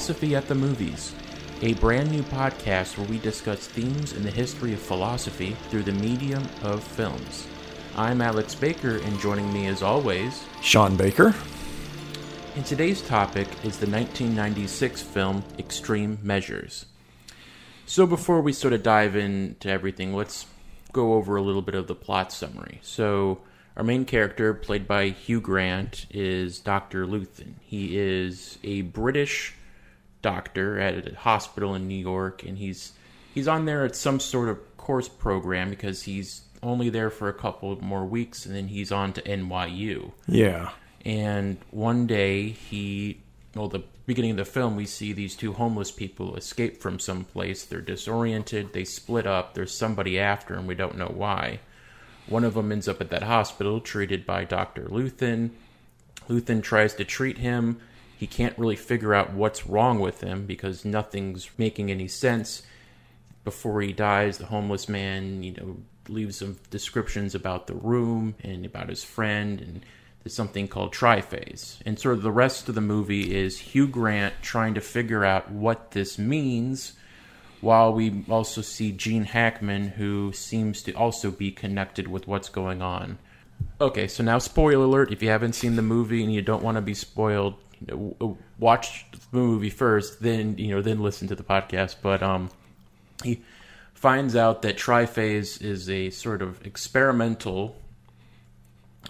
Philosophy at the Movies, a brand new podcast where we discuss themes in the history of philosophy through the medium of films. I'm Alex Baker, and joining me as always, Sean Baker. And today's topic is the 1996 film Extreme Measures. So, before we sort of dive into everything, let's go over a little bit of the plot summary. So, our main character, played by Hugh Grant, is Dr. Luthan. He is a British doctor at a hospital in New York, and he's he's on there at some sort of course program because he's only there for a couple more weeks, and then he's on to NYU. Yeah. And one day he, well, the beginning of the film, we see these two homeless people escape from some place. They're disoriented. They split up. There's somebody after, and we don't know why. One of them ends up at that hospital, treated by Dr. Luthan. Luthan tries to treat him. He can't really figure out what's wrong with him because nothing's making any sense. Before he dies, the homeless man, you know, leaves some descriptions about the room and about his friend, and there's something called triphase. And sort of the rest of the movie is Hugh Grant trying to figure out what this means while we also see Gene Hackman, who seems to also be connected with what's going on. Okay, so now spoiler alert: if you haven't seen the movie and you don't want to be spoiled, you know, watch the movie first, then you know, then listen to the podcast. But um, he finds out that triphase is a sort of experimental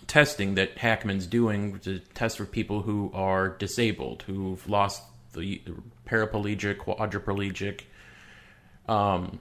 testing that Hackman's doing to test for people who are disabled, who've lost the paraplegic, quadriplegic, um,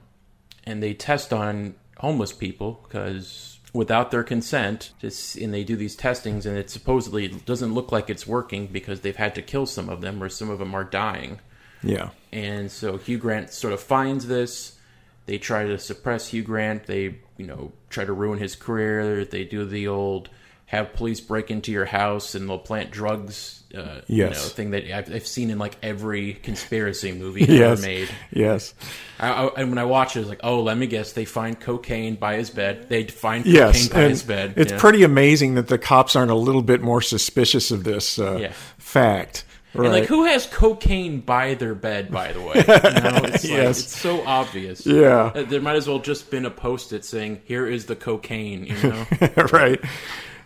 and they test on homeless people because without their consent, just, and they do these testings, and it supposedly doesn't look like it's working because they've had to kill some of them, or some of them are dying. Yeah. And so Hugh Grant sort of finds this. They try to suppress Hugh Grant. They, you know, try to ruin his career. They do the old have police break into your house and they'll plant drugs. Uh, yes. You know, thing that I've, I've, seen in like every conspiracy movie yes. ever made. Yes. I, I, and when I watch it, I was like, oh, let me guess. They find cocaine by his bed. They find yes. cocaine by and his bed. It's yeah. pretty amazing that the cops aren't a little bit more suspicious of this uh, Yeah. fact. Right. And like, who has cocaine by their bed? By the way, you know, it's, like, Yes. it's so obvious. Yeah. Uh, there might as well just been a post-it saying, "Here is the cocaine." You know, right.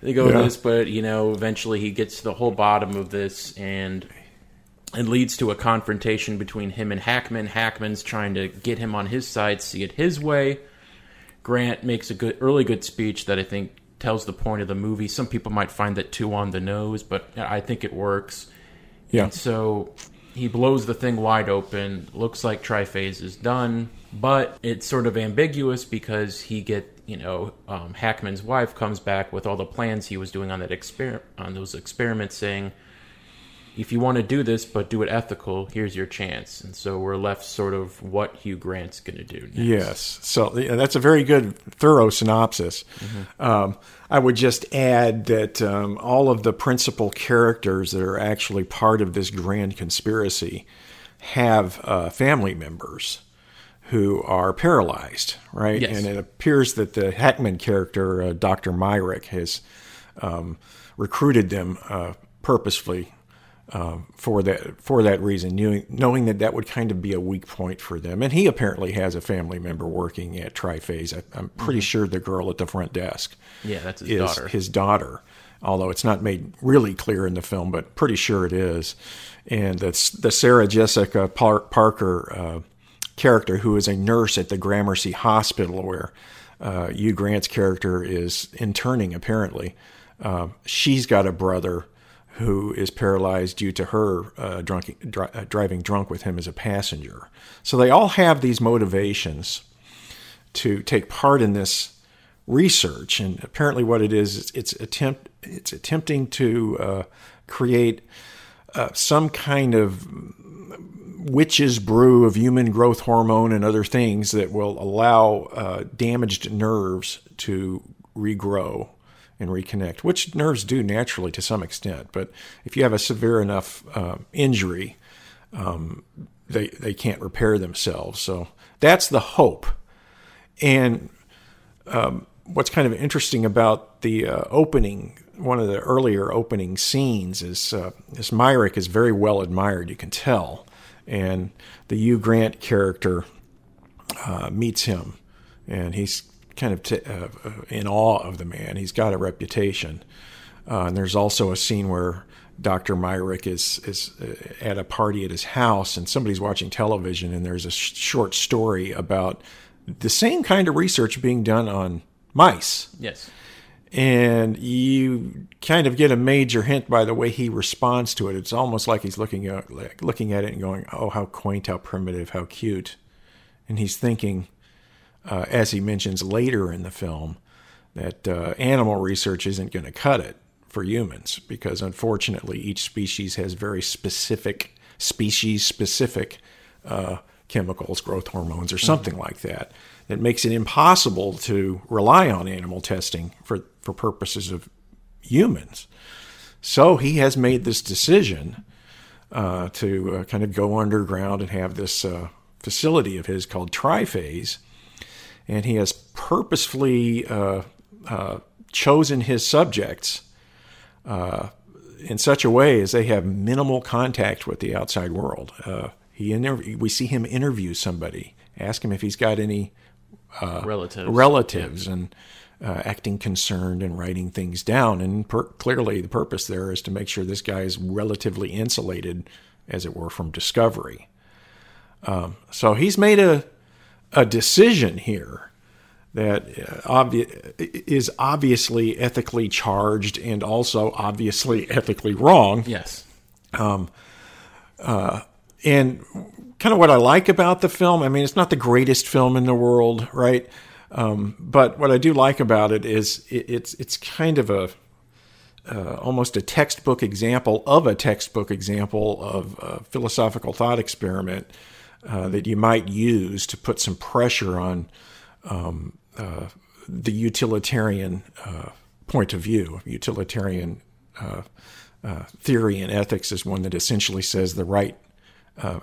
They go with this, but you know, eventually he gets to the whole bottom of this, and it leads to a confrontation between him and Hackman. Hackman's trying to get him on his side, see it his way. Grant makes a good, early good speech that I think tells the point of the movie. Some people might find that too on the nose, but I think it works. Yeah. And so he blows the thing wide open. Looks like triphase is done, but it's sort of ambiguous because he get you know um, Hackman's wife comes back with all the plans he was doing on that exper- on those experiments, saying, "If you want to do this, but do it ethical, here's your chance." And so we're left sort of what Hugh Grant's going to do. Next. Yes. So yeah, that's a very good, thorough synopsis. Um, I would just add that um, all of the principal characters that are actually part of this grand conspiracy have uh, family members who are paralyzed, right? Yes. And it appears that the Hackman character, uh, Dr. Myrick, has um, recruited them uh, purposefully um, for that for that reason, knowing, knowing that that would kind of be a weak point for them. And he apparently has a family member working at Triphase. I, I'm pretty sure the girl at the front desk Yeah, that's his is daughter. his daughter. Although it's not made really clear in the film, but pretty sure it is. And that's the Sarah Jessica Par- Parker uh, character, who is a nurse at the Gramercy Hospital, where uh, Hugh Grant's character is interning. Apparently, uh, she's got a brother who is paralyzed due to her uh, drunk, uh, driving drunk with him as a passenger. So they all have these motivations to take part in this research, and apparently, what it is, it's, it's attempt it's attempting to uh, create uh, some kind of witch's brew of human growth hormone and other things that will allow uh, damaged nerves to regrow and reconnect, which nerves do naturally to some extent. But if you have a severe enough um, injury, um, they they can't repair themselves. So that's the hope. And um, what's kind of interesting about the uh, opening one of the earlier opening scenes is uh, this Myrick is very well admired. You can tell, and the Hugh Grant character uh, meets him, and he's kind of t- uh, uh, in awe of the man. He's got a reputation, uh, and there's also a scene where Dr. Myrick is is uh, at a party at his house, and somebody's watching television, and there's a sh- short story about the same kind of research being done on mice. Yes. And you kind of get a major hint by the way he responds to it. It's almost like he's looking at like looking at it and going, "Oh, how quaint, how primitive, how cute," and he's thinking, uh, as he mentions later in the film, that uh, animal research isn't going to cut it for humans because unfortunately each species has very specific species specific uh, chemicals, growth hormones, or something mm-hmm. like that that makes it impossible to rely on animal testing for, for purposes of humans. So he has made this decision uh, to uh, kind of go underground and have this uh, facility of his called Triphase. And he has purposefully uh, uh, chosen his subjects uh, in such a way as they have minimal contact with the outside world. he interv- we see him interview somebody, ask him if he's got any uh, relatives, relatives, yeah. and uh, acting concerned and writing things down. And per- clearly, the purpose there is to make sure this guy is relatively insulated, as it were, from discovery. Um, so he's made a a decision here that uh, obvi- is obviously ethically charged and also obviously ethically wrong. Yes. Um, uh, and kind of what I like about the film. I mean, it's not the greatest film in the world, right? Um, but what I do like about it is it, it's it's kind of a uh, almost a textbook example of a textbook example of a philosophical thought experiment uh, that you might use to put some pressure on um, uh, the utilitarian uh, point of view. Utilitarian uh, uh, theory in ethics is one that essentially says the right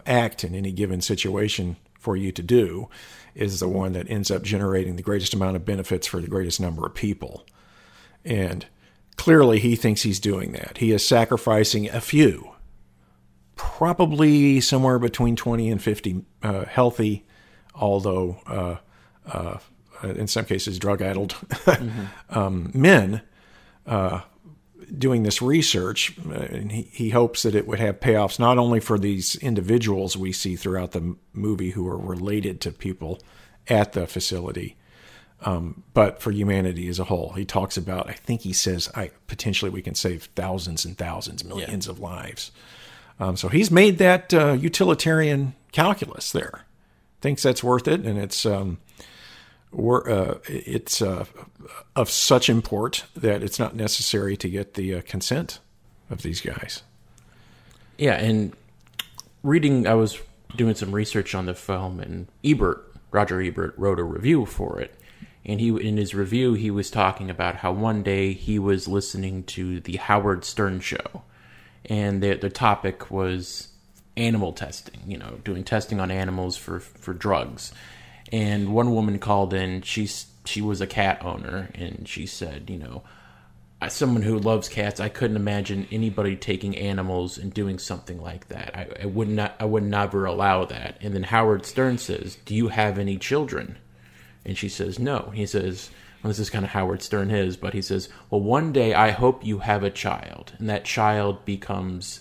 act in any given situation for you to do is the one that ends up generating the greatest amount of benefits for the greatest number of people. And clearly, he thinks he's doing that. He is sacrificing a few, probably somewhere between 20 and 50 uh, healthy, although uh, uh in some cases drug addled mm-hmm. um, men uh, doing this research, uh, and he, he hopes that it would have payoffs not only for these individuals we see throughout the movie who are related to people at the facility, um, but for humanity as a whole. He talks about, I think he says, I potentially we can save thousands and thousands, millions yeah. of lives. Um, so he's made that uh, utilitarian calculus there. Thinks that's worth it, and it's um, uh, it's uh, of such import that it's not necessary to get the uh, consent of these guys. Yeah, and reading, I was doing some research on the film, and Ebert, Roger Ebert, wrote a review for it. And he, in his review, he was talking about how one day he was listening to the Howard Stern show, and the the topic was animal testing. You know, doing testing on animals for for drugs and one woman called in. She's she was a cat owner, and she said, you know, as someone who loves cats, I couldn't imagine anybody taking animals and doing something like that. I, I would not, I would never allow that. And then Howard Stern says, "Do you have any children?" And she says, "No." He says, well, "This is kind of Howard Stern his, but he says, well, one day I hope you have a child, and that child becomes."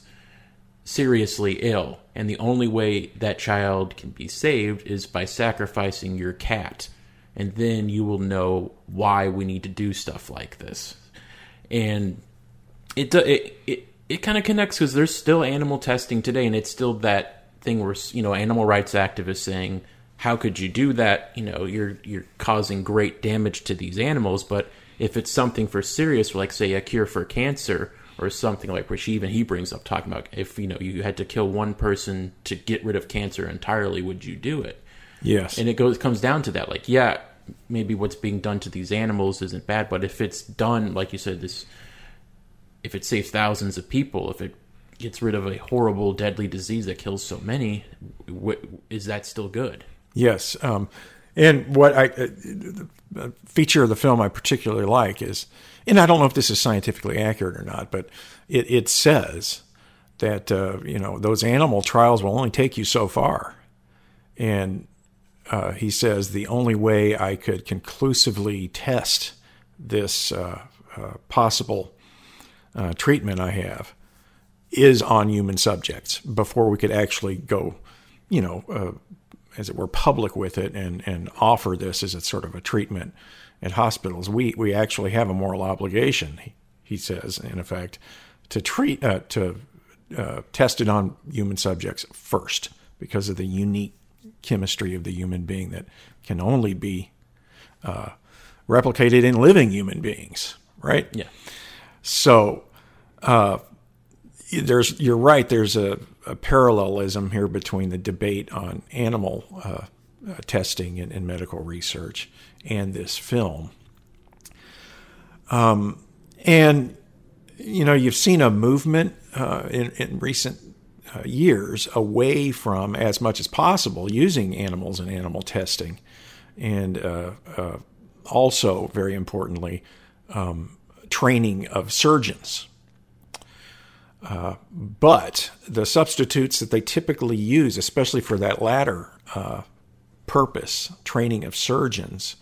Seriously ill, and the only way that child can be saved is by sacrificing your cat. And then you will know why we need to do stuff like this. And it it it, it kind of connects because there's still animal testing today, and it's still that thing where you know animal rights activists saying, "How could you do that? You know, you're you're causing great damage to these animals." But if it's something for serious, like say a cure for cancer, or something like which even he brings up talking about if you know you had to kill one person to get rid of cancer entirely would you do it? Yes. And it goes comes down to that like yeah maybe what's being done to these animals isn't bad but if it's done like you said this if it saves thousands of people if it gets rid of a horrible deadly disease that kills so many is that still good? Yes um, And what I uh, the feature of the film I particularly like is, and I don't know if this is scientifically accurate or not, but it, it says that uh, you know those animal trials will only take you so far, and uh, he says the only way I could conclusively test this uh, uh possible treatment I have is on human subjects before we could actually go, you know, as it were, public with it and, and offer this as a sort of a treatment at hospitals. We we actually have a moral obligation, he, he says, in effect, to treat uh, to uh, test it on human subjects first because of the unique chemistry of the human being that can only be uh, replicated in living human beings, right? Yeah. So uh, there's you're right. There's a, a, parallelism here between the debate on animal uh, testing and, and, medical research and this film. Um, and you know, you've seen a movement uh, in, in, recent uh, years away from, as much as possible, using animals and animal testing, and uh, uh, also very importantly, um, training of surgeons uh, but the substitutes that they typically use, especially for that latter uh, purpose, training of surgeons,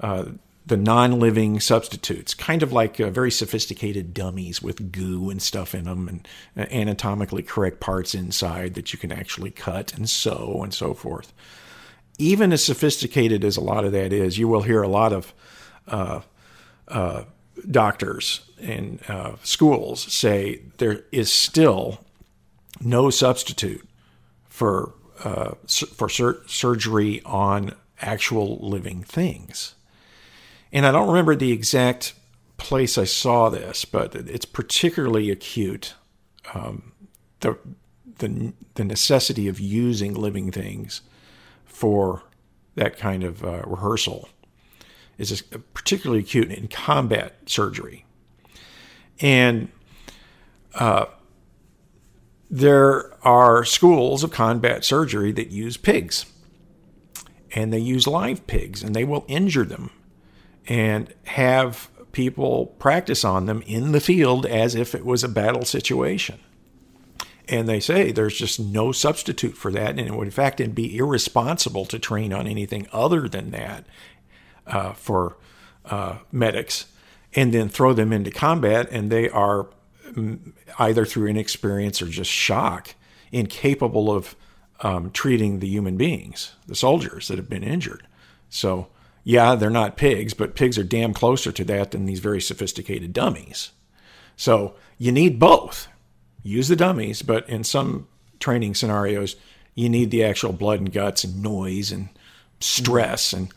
uh, the non living substitutes, kind of like uh, very sophisticated dummies with goo and stuff in them and uh, anatomically correct parts inside that you can actually cut and sew and so forth. Even as sophisticated as a lot of that is, you will hear a lot of doctors and uh, schools say there is still no substitute for uh, for sur- surgery on actual living things. And I don't remember the exact place I saw this, but it's particularly acute. Um, the the the necessity of using living things for that kind of uh, rehearsal is particularly acute in combat surgery. And uh, there are schools of combat surgery that use pigs, and they use live pigs, and they will injure them and have people practice on them in the field as if it was a battle situation. And they say there's just no substitute for that. And it would, in fact, it'd be irresponsible to train on anything other than that uh, for uh, medics and then throw them into combat, and they are mm, either through inexperience or just shock incapable of um, treating the human beings, the soldiers that have been injured. So, yeah, they're not pigs, but pigs are damn closer to that than these very sophisticated dummies. So, you need both. Use the dummies, but in some training scenarios, you need the actual blood and guts and noise and stress and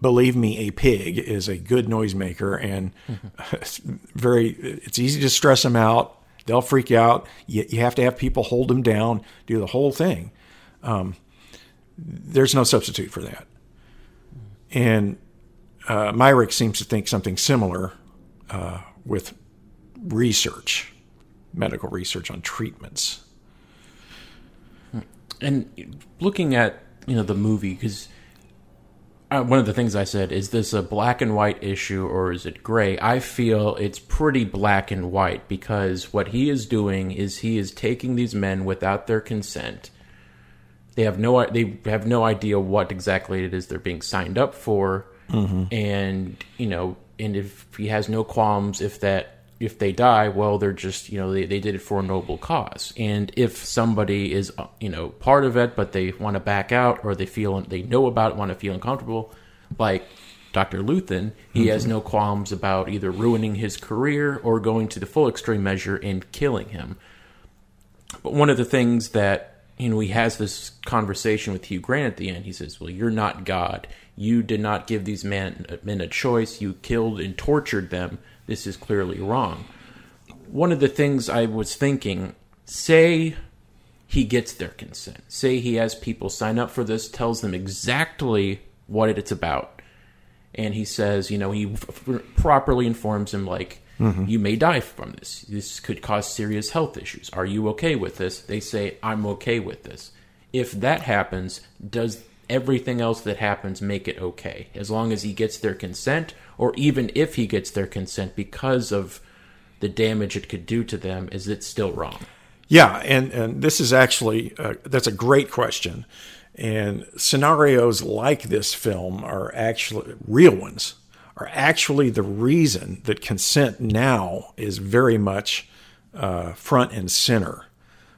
believe me, a pig is a good noisemaker and mm-hmm. very. It's easy to stress them out. They'll freak out. You, you, have to have people hold them down, do the whole thing. Um, there's no substitute for that. And uh, Myrick seems to think something similar uh, with research, medical research on treatments. And looking at you know the movie because uh, one of the things I said is this a black and white issue or is it gray? I feel it's pretty black and white because what he is doing is he is taking these men without their consent. They have no they have no idea what exactly it is they're being signed up for, mm-hmm. and you know, and if he has no qualms if that if they die, well, they're just, you know, they, they did it for a noble cause. And if somebody is, uh, you know, part of it, but they want to back out or they feel, they know about it, want to feel uncomfortable, like Dr. Luthan, he mm-hmm. has no qualms about either ruining his career or going to the full extreme measure and killing him. But one of the things that, you know, he has this conversation with Hugh Grant at the end. He says, well, you're not God. You did not give these men, men a choice. You killed and tortured them this is clearly wrong. One of the things I was thinking, say he gets their consent, say he has people sign up for this, tells them exactly what it's about, and he says, you know, he f- properly informs him, like, mm-hmm. you may die from this. This could cause serious health issues. Are you okay with this? They say, I'm okay with this. If that happens, does everything else that happens make it okay. As long as he gets their consent or even if he gets their consent because of the damage it could do to them is it still wrong? Yeah and and this is actually uh, that's a great question. And scenarios like this film are actually real ones are actually the reason that consent now is very much uh, front and center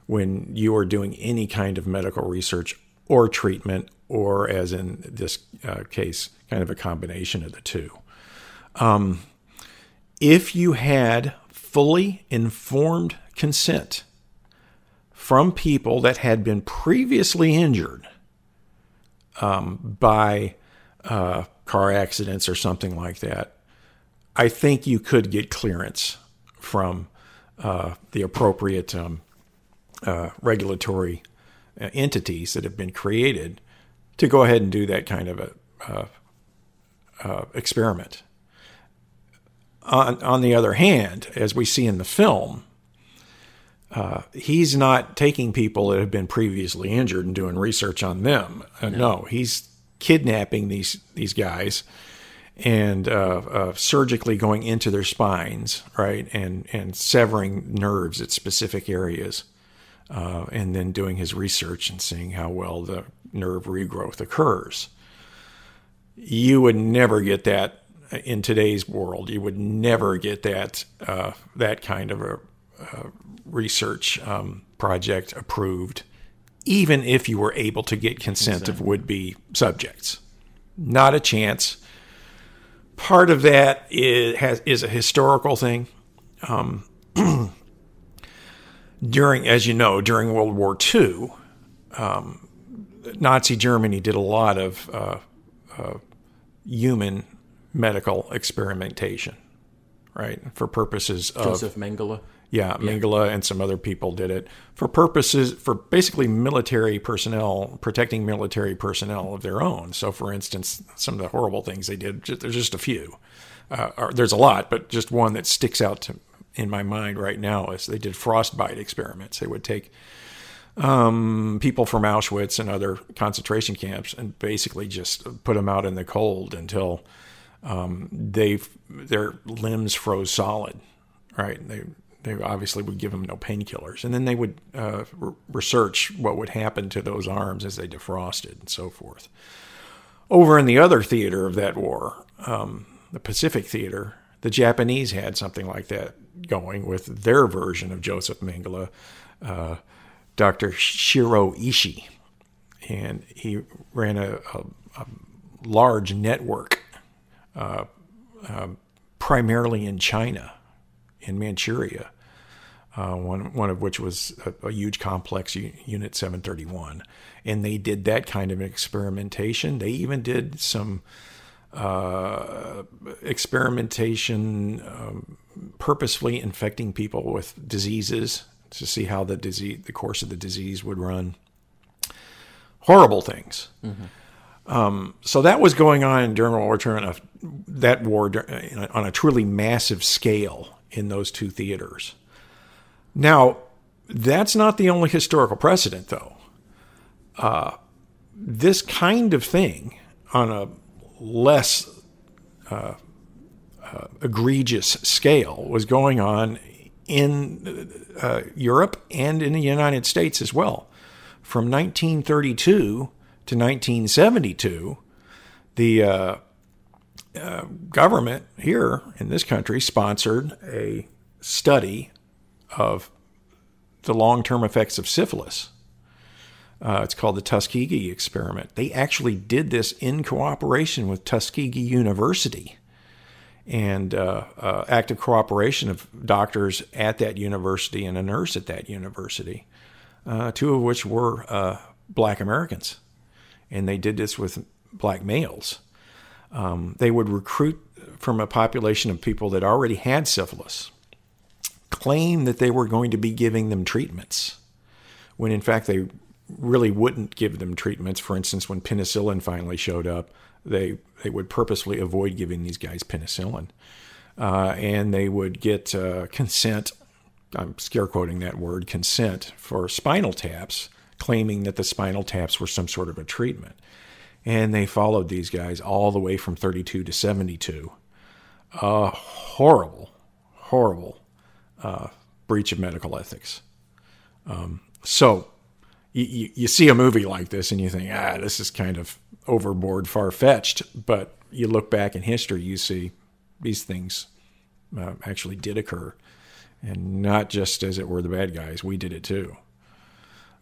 when you are doing any kind of medical research or treatment, or as in this uh, case, kind of a combination of the two. Um, if you had fully informed consent from people that had been previously injured um, by uh, car accidents or something like that, I think you could get clearance from uh, the appropriate um, uh, regulatory uh, entities that have been created to go ahead and do that kind of a uh, uh, experiment. On, on the other hand, as we see in the film, uh, he's not taking people that have been previously injured and doing research on them. Uh, no. no. he's kidnapping these these guys and uh, uh, surgically going into their spines, right, and and severing nerves at specific areas, uh, and then doing his research and seeing how well the nerve regrowth occurs. You would never get that in today's world. You would never get that uh, that kind of a, a research um, project approved even if you were able to get consent exactly. of would be subjects. Not a chance. Part of that is, has, is a historical thing. Um, during, as you know, during World War II, um, Nazi Germany did a lot of uh, uh, human medical experimentation, right, for purposes of Joseph Mengele. Yeah, Mengele and some other people did it for purposes for basically military personnel protecting military personnel of their own. So, for instance, some of the horrible things they did. There's just a few. Uh, or, there's a lot, but just one that sticks out to, in my mind right now is they did frostbite experiments. They would take um, people from Auschwitz and other concentration camps and basically just put them out in the cold until um, they their limbs froze solid. Right? They they obviously would give them no painkillers, and then they would uh, re- research what would happen to those arms as they defrosted and so forth. Over in the other theater of that war, um, the Pacific Theater, the Japanese had something like that going with their version of Joseph Mengele, uh, Dr. Shiro Ishii, and he ran a, a, a large network, uh, uh primarily in China in Manchuria, uh, one one of which was a, a, huge complex Unit 731, and they did that kind of experimentation. They even did some uh, experimentation, um, purposefully infecting people with diseases to see how the disease, the course of the disease would run. Horrible things. Mm-hmm. Um, so that was going on during World War II, that war on a truly massive scale in those two theaters. Now, that's not the only historical precedent, though. Uh, this kind of thing on a less uh, uh, egregious scale was going on in uh, Europe and in the United States as well. From 1932 to 1972, the uh, uh, government here in this country sponsored a study of the long term effects of syphilis. Uh, it's called the Tuskegee experiment. They actually did this in cooperation with Tuskegee University and uh, uh, active cooperation of doctors at that university and a nurse at that university, uh, two of which were uh, black Americans. And they did this with black males. Um, they would recruit from a population of people that already had syphilis, claim that they were going to be giving them treatments, when in fact they really wouldn't give them treatments. For instance, when penicillin finally showed up, they they would purposely avoid giving these guys penicillin, uh, and they would get uh, consent. I'm scare quoting that word consent for spinal taps, claiming that the spinal taps were some sort of a treatment. and they followed these guys all the way from 32 to 72. A horrible, horrible uh, breach of medical ethics. Um, so you, you see a movie like this and you think, ah, this is kind of overboard, far fetched. But you look back in history, you see these things uh, actually did occur. And not just as it were the bad guys, we did it too.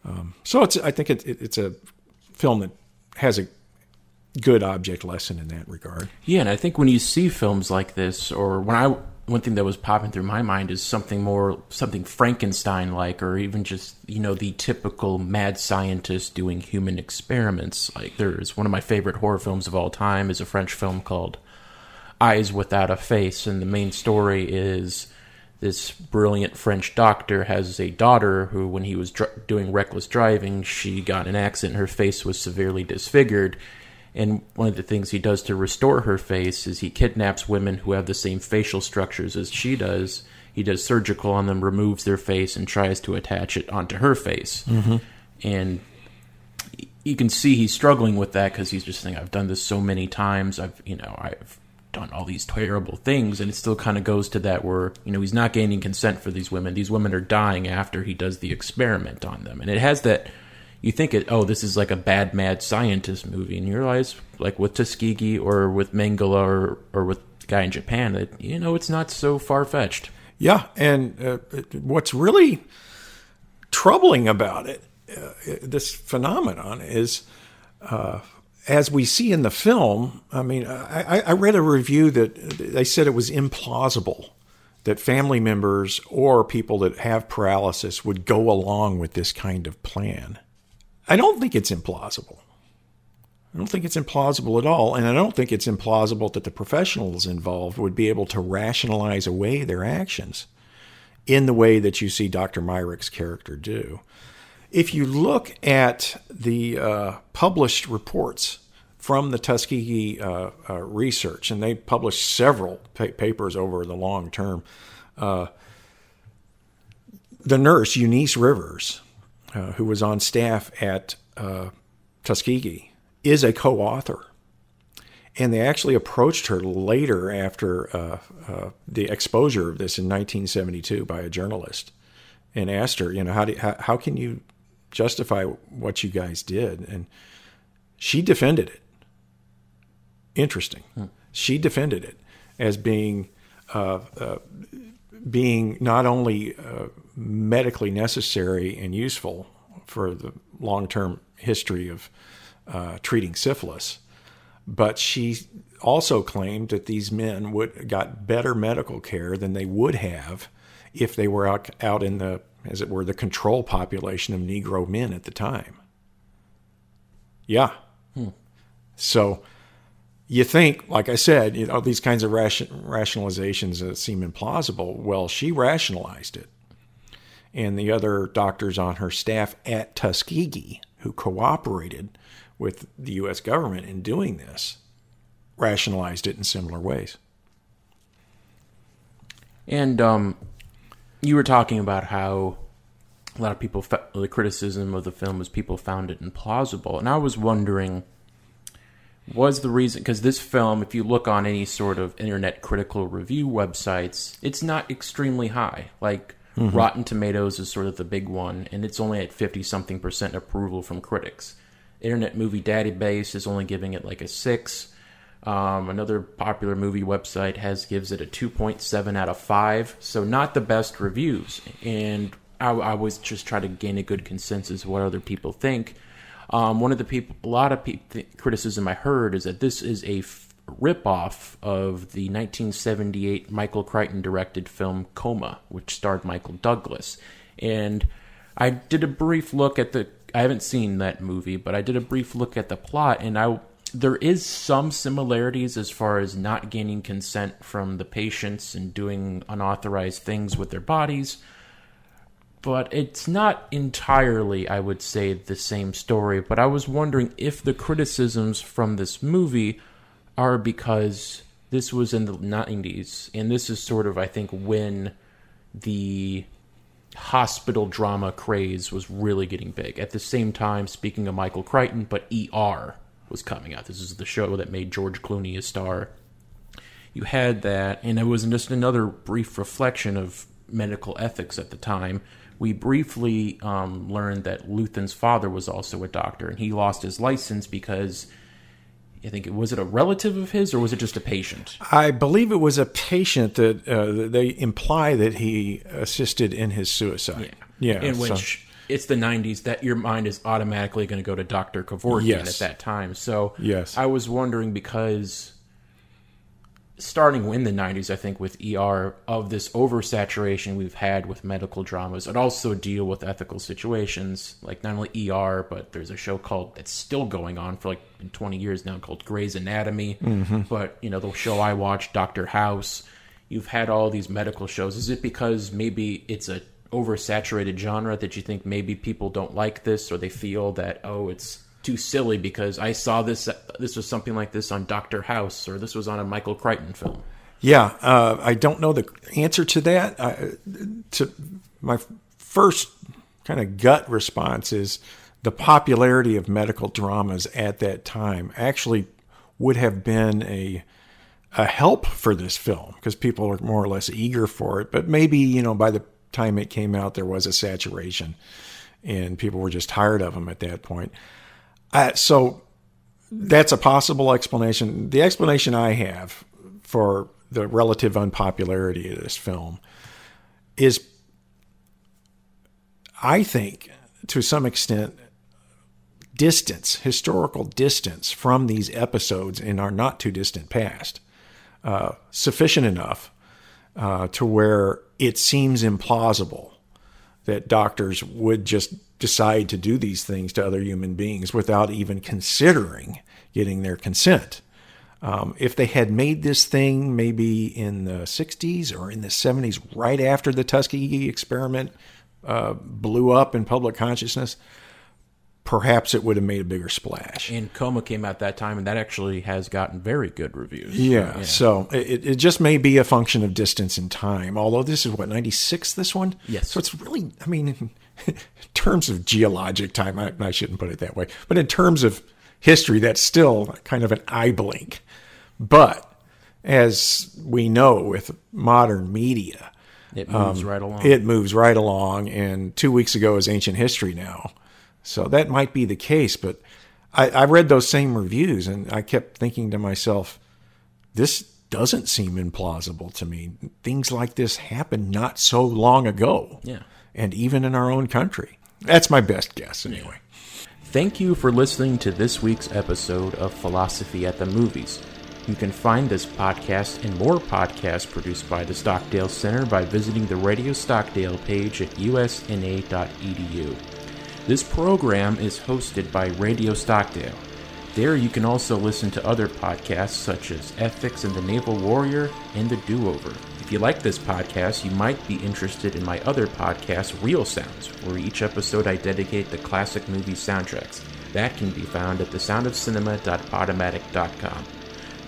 Um, so it's, I think it, it, it's a film that has a good object lesson in that regard. Yeah, and I think when you see films like this, or when I one thing that was popping through my mind is something more something Frankenstein like, or even just you know the typical mad scientist doing human experiments. Like there's one of my favorite horror films of all time is a French film called Eyes Without a Face, and the main story is this brilliant French doctor has a daughter who, when he was dr- doing reckless driving, she got an accident. Her face was severely disfigured, and one of the things he does to restore her face is he kidnaps women who have the same facial structures as she does. He does surgical on them, removes their face, and tries to attach it onto her face. Mm-hmm. And you can see he's struggling with that because he's just saying, "I've done this so many times. I've, you know, I've done all these terrible things," and it still kind of goes to that where you know he's not gaining consent for these women. These women are dying after he does the experiment on them, and it has that you think it oh this is like a bad mad scientist movie and you realize like with Tuskegee or with Mengele or, or with the guy in Japan that you know it's not so far fetched. Yeah, and uh, what's really troubling about it, uh, this phenomenon is. Uh, as we see in the film, I mean, I, I read a review that they said it was implausible that family members or people that have paralysis would go along with this kind of plan. I don't think it's implausible. I don't think it's implausible at all. And I don't think it's implausible that the professionals involved would be able to rationalize away their actions in the way that you see Dr. Myrick's character do. If you look at the uh, published reports from the Tuskegee uh, uh, research, and they published several pa- papers over the long term, uh, the nurse, Eunice Rivers, uh, who was on staff at uh, Tuskegee, is a co author. And they actually approached her later after uh, uh, the exposure of this in 1972 by a journalist and asked her, you know, how, do, how, how can you justify what you guys did? And she defended it. Interesting. Hmm. She defended it as being uh, uh, being not only uh, medically necessary and useful for the long term history of uh, treating syphilis. But she also claimed that these men would got better medical care than they would have if they were out, out in the, as it were, the control population of Negro men at the time. Yeah. Hmm. So you think, like I said, you know, these kinds of ration, rationalizations that seem implausible. Well, she rationalized it and the other doctors on her staff at Tuskegee who cooperated with the U.S. government in doing this rationalized it in similar ways. And um, you were talking about how a lot of people, felt the criticism of the film was people found it implausible. And I was wondering, was the reason, because this film, if you look on any sort of internet critical review websites, it's not extremely high. Like, Mm-hmm. Rotten Tomatoes is sort of the big one, and it's only at 50 something percent approval from critics. Internet Movie Database is only giving it like a 6. Um, another popular movie website has gives it a 2.7 out of 5, so not the best reviews. And I, I was just trying to gain a good consensus of what other people think. Um, one of the people, a lot of pe- criticism I heard is that this is a ripoff of the 1978 Michael Crichton directed film Coma, which starred Michael Douglas. And I did a brief look at the. I haven't seen that movie, but I did a brief look at the plot, and I there is some similarities as far as not gaining consent from the patients and doing unauthorized things with their bodies. But it's not entirely, I would say, the same story. But I was wondering if the criticisms from this movie are because this was in the 90s, and this is sort of, I think, when the hospital drama craze was really getting big. At the same time, speaking of Michael Crichton, but ER was coming out. This is the show that made George Clooney a star. You had that, and it was just another brief reflection of medical ethics at the time. We briefly um, learned that Luthan's father was also a doctor, and he lost his license because I think it was it a relative of his or was it just a patient? I believe it was a patient that uh, they imply that he assisted in his suicide. Yeah, in so- which it's the 90s that your mind is automatically going to go to Dr. Kevorkian Yes. at that time. So Yes. I was wondering because starting in the 90s, I think with ER of this oversaturation we've had with medical dramas, and also deal with ethical situations like not only ER, but there's a show called that's still going on for like 20 years now called Grey's Anatomy. But you know the show I watched, Doctor House. You've had all these medical shows. Is it because maybe it's a oversaturated genre that you think maybe people don't like this or they feel that oh it's too silly because I saw this this was something like this on Doctor House or this was on a Michael Crichton film. Yeah, uh, I don't know the answer to that. I, to my first kind of gut response is the popularity of medical dramas at that time actually would have been a a help for this film because people are more or less eager for it. But maybe you know by the time it came out, there was a saturation, and people were just tired of them at that point. Uh, so that's a possible explanation. The explanation I have for the relative unpopularity of this film is, I think, to some extent, distance, historical distance from these episodes in our not too distant past, uh, sufficient enough uh, to where it seems implausible that doctors would just decide to do these things to other human beings without even considering getting their consent. Um, if they had made this thing maybe in the 60s or in the 70s, right after the Tuskegee experiment uh, blew up in public consciousness, perhaps it would have made a bigger splash. And Coma came out that time, and that actually has gotten very good reviews. Yeah, so it, it just may be a function of distance and time. Although this is what ninety six, this one. Yes. So it's really, I mean, in, terms of geologic time, I, I shouldn't put it that way, but in terms of history, that's still kind of an eye blink. But as we know with modern media, It moves um, right along. it moves right along. And two weeks ago is ancient history now. So that might be the case. But I, I read those same reviews and I kept thinking to myself, this doesn't seem implausible to me. Things like this happened not so long ago. Yeah. And even in our own country. That's my best guess, anyway. Thank you for listening to this week's episode of Philosophy at the Movies. You can find this podcast and more podcasts produced by the Stockdale Center by visiting the Radio Stockdale page at usna.edu. This program is hosted by Radio Stockdale. There you can also listen to other podcasts such as Ethics and the Naval Warrior and The Do Over. If you like this podcast, you might be interested in my other podcast, Real Sounds, where each episode I dedicate the classic movie soundtracks. That can be found at thesoundofcinema.podomatic.com.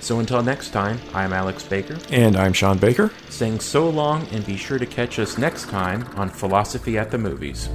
So until next time, I'm Alex Baker, And I'm Sean Baker. saying so long and be sure to catch us next time on Philosophy at the Movies.